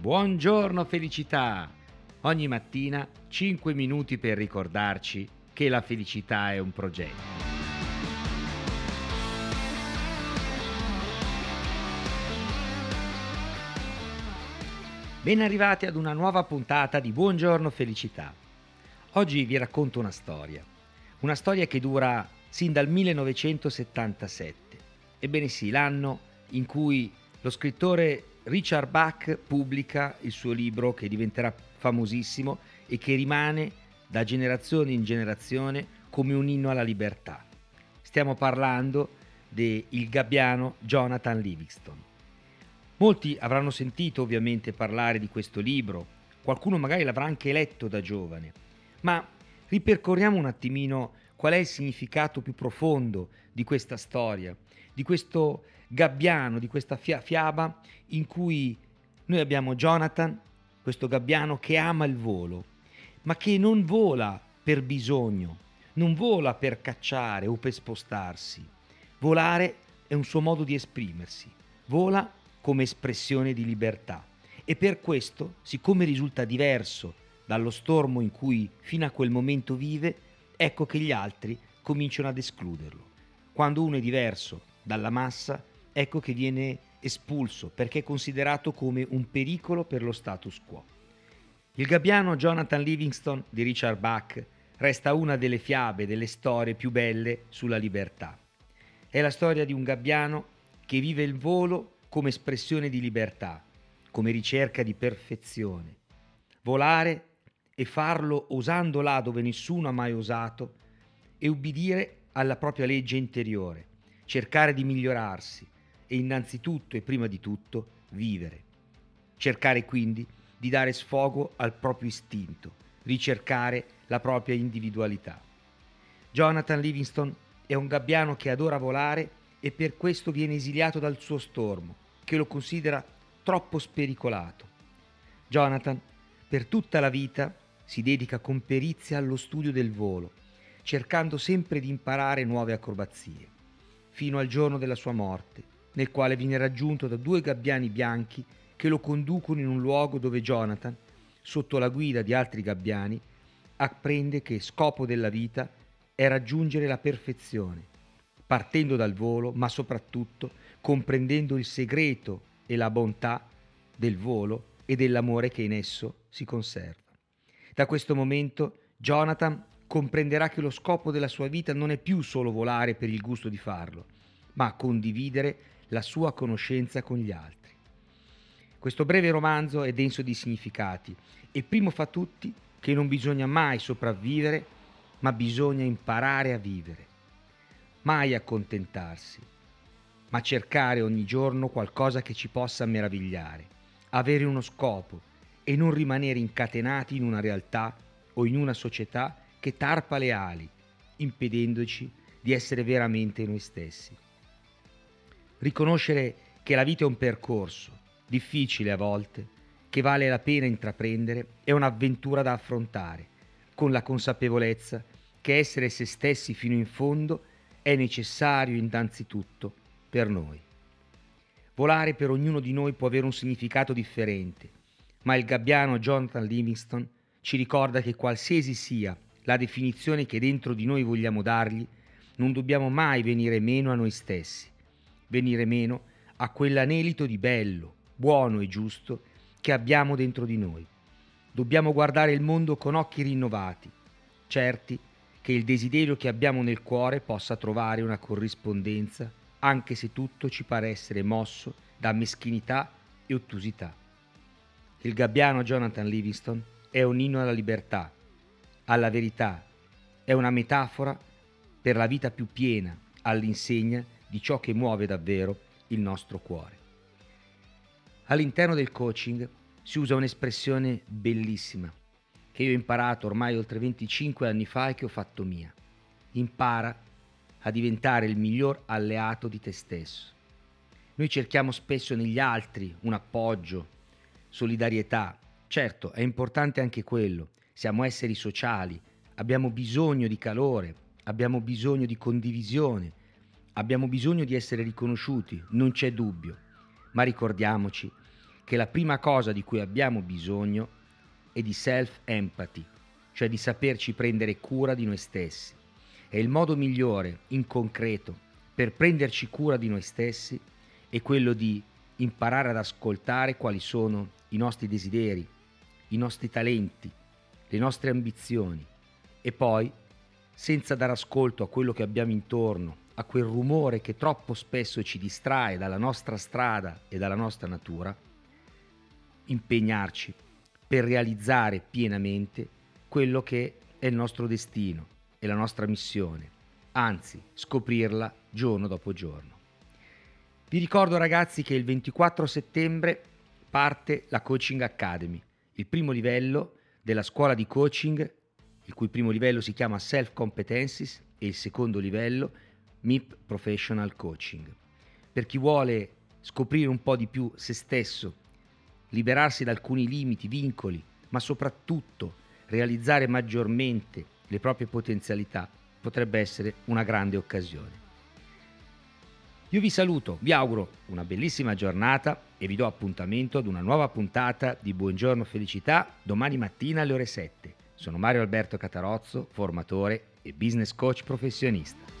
Buongiorno felicità! Ogni mattina 5 minuti per ricordarci che la felicità è un progetto. Ben arrivati ad una nuova puntata di Buongiorno Felicità. Oggi vi racconto una storia, una storia che dura sin dal 1977. Ebbene sì, l'anno in cui lo scrittore Richard Bach pubblica il suo libro che diventerà famosissimo e che rimane da generazione in generazione come un inno alla libertà. Stiamo parlando del gabbiano Jonathan Livingston. Molti avranno sentito ovviamente parlare di questo libro, qualcuno magari l'avrà anche letto da giovane, ma ripercorriamo un attimino qual è il significato più profondo di questa storia, di questo gabbiano, di questa fia- fiaba in cui noi abbiamo Jonathan, questo gabbiano che ama il volo, ma che non vola per bisogno, non vola per cacciare o per spostarsi. Volare è un suo modo di esprimersi, vola come espressione di libertà e per questo, siccome risulta diverso dallo stormo in cui fino a quel momento vive, ecco che gli altri cominciano ad escluderlo. Quando uno è diverso dalla massa, ecco che viene espulso perché è considerato come un pericolo per lo status quo. Il gabbiano Jonathan Livingston di Richard Bach resta una delle fiabe, delle storie più belle sulla libertà. È la storia di un gabbiano che vive il volo come espressione di libertà, come ricerca di perfezione. Volare e farlo osando là dove nessuno ha mai osato e ubbidire alla propria legge interiore, cercare di migliorarsi e innanzitutto e prima di tutto vivere. Cercare quindi di dare sfogo al proprio istinto, ricercare la propria individualità. Jonathan Livingston è un gabbiano che adora volare e per questo viene esiliato dal suo stormo, che lo considera troppo spericolato. Jonathan, per tutta la vita, si dedica con perizia allo studio del volo, cercando sempre di imparare nuove acrobazie, fino al giorno della sua morte, nel quale viene raggiunto da due gabbiani bianchi che lo conducono in un luogo dove Jonathan, sotto la guida di altri gabbiani, apprende che scopo della vita è raggiungere la perfezione, partendo dal volo, ma soprattutto comprendendo il segreto e la bontà del volo e dell'amore che in esso si conserva. Da questo momento Jonathan comprenderà che lo scopo della sua vita non è più solo volare per il gusto di farlo, ma condividere la sua conoscenza con gli altri. Questo breve romanzo è denso di significati e primo fa tutti che non bisogna mai sopravvivere, ma bisogna imparare a vivere mai accontentarsi, ma cercare ogni giorno qualcosa che ci possa meravigliare, avere uno scopo e non rimanere incatenati in una realtà o in una società che tarpa le ali, impedendoci di essere veramente noi stessi. Riconoscere che la vita è un percorso, difficile a volte, che vale la pena intraprendere, è un'avventura da affrontare, con la consapevolezza che essere se stessi fino in fondo è necessario innanzitutto per noi. Volare per ognuno di noi può avere un significato differente, ma il gabbiano Jonathan Livingston ci ricorda che qualsiasi sia la definizione che dentro di noi vogliamo dargli, non dobbiamo mai venire meno a noi stessi, venire meno a quell'anelito di bello, buono e giusto che abbiamo dentro di noi. Dobbiamo guardare il mondo con occhi rinnovati, certi che il desiderio che abbiamo nel cuore possa trovare una corrispondenza, anche se tutto ci pare essere mosso da meschinità e ottusità. Il gabbiano Jonathan Livingston è un inno alla libertà, alla verità, è una metafora per la vita più piena, all'insegna di ciò che muove davvero il nostro cuore. All'interno del coaching si usa un'espressione bellissima che io ho imparato ormai oltre 25 anni fa e che ho fatto mia. Impara a diventare il miglior alleato di te stesso. Noi cerchiamo spesso negli altri un appoggio, solidarietà. Certo, è importante anche quello. Siamo esseri sociali, abbiamo bisogno di calore, abbiamo bisogno di condivisione, abbiamo bisogno di essere riconosciuti, non c'è dubbio. Ma ricordiamoci che la prima cosa di cui abbiamo bisogno è di self-empathy, cioè di saperci prendere cura di noi stessi. E il modo migliore, in concreto, per prenderci cura di noi stessi è quello di imparare ad ascoltare quali sono i nostri desideri, i nostri talenti, le nostre ambizioni e poi, senza dare ascolto a quello che abbiamo intorno, a quel rumore che troppo spesso ci distrae dalla nostra strada e dalla nostra natura, impegnarci per realizzare pienamente quello che è il nostro destino e la nostra missione, anzi scoprirla giorno dopo giorno. Vi ricordo ragazzi che il 24 settembre parte la Coaching Academy, il primo livello della scuola di coaching, il cui primo livello si chiama Self Competencies e il secondo livello MIP Professional Coaching. Per chi vuole scoprire un po' di più se stesso, liberarsi da alcuni limiti, vincoli, ma soprattutto realizzare maggiormente le proprie potenzialità, potrebbe essere una grande occasione. Io vi saluto, vi auguro una bellissima giornata e vi do appuntamento ad una nuova puntata di Buongiorno Felicità domani mattina alle ore 7. Sono Mario Alberto Catarozzo, formatore e business coach professionista.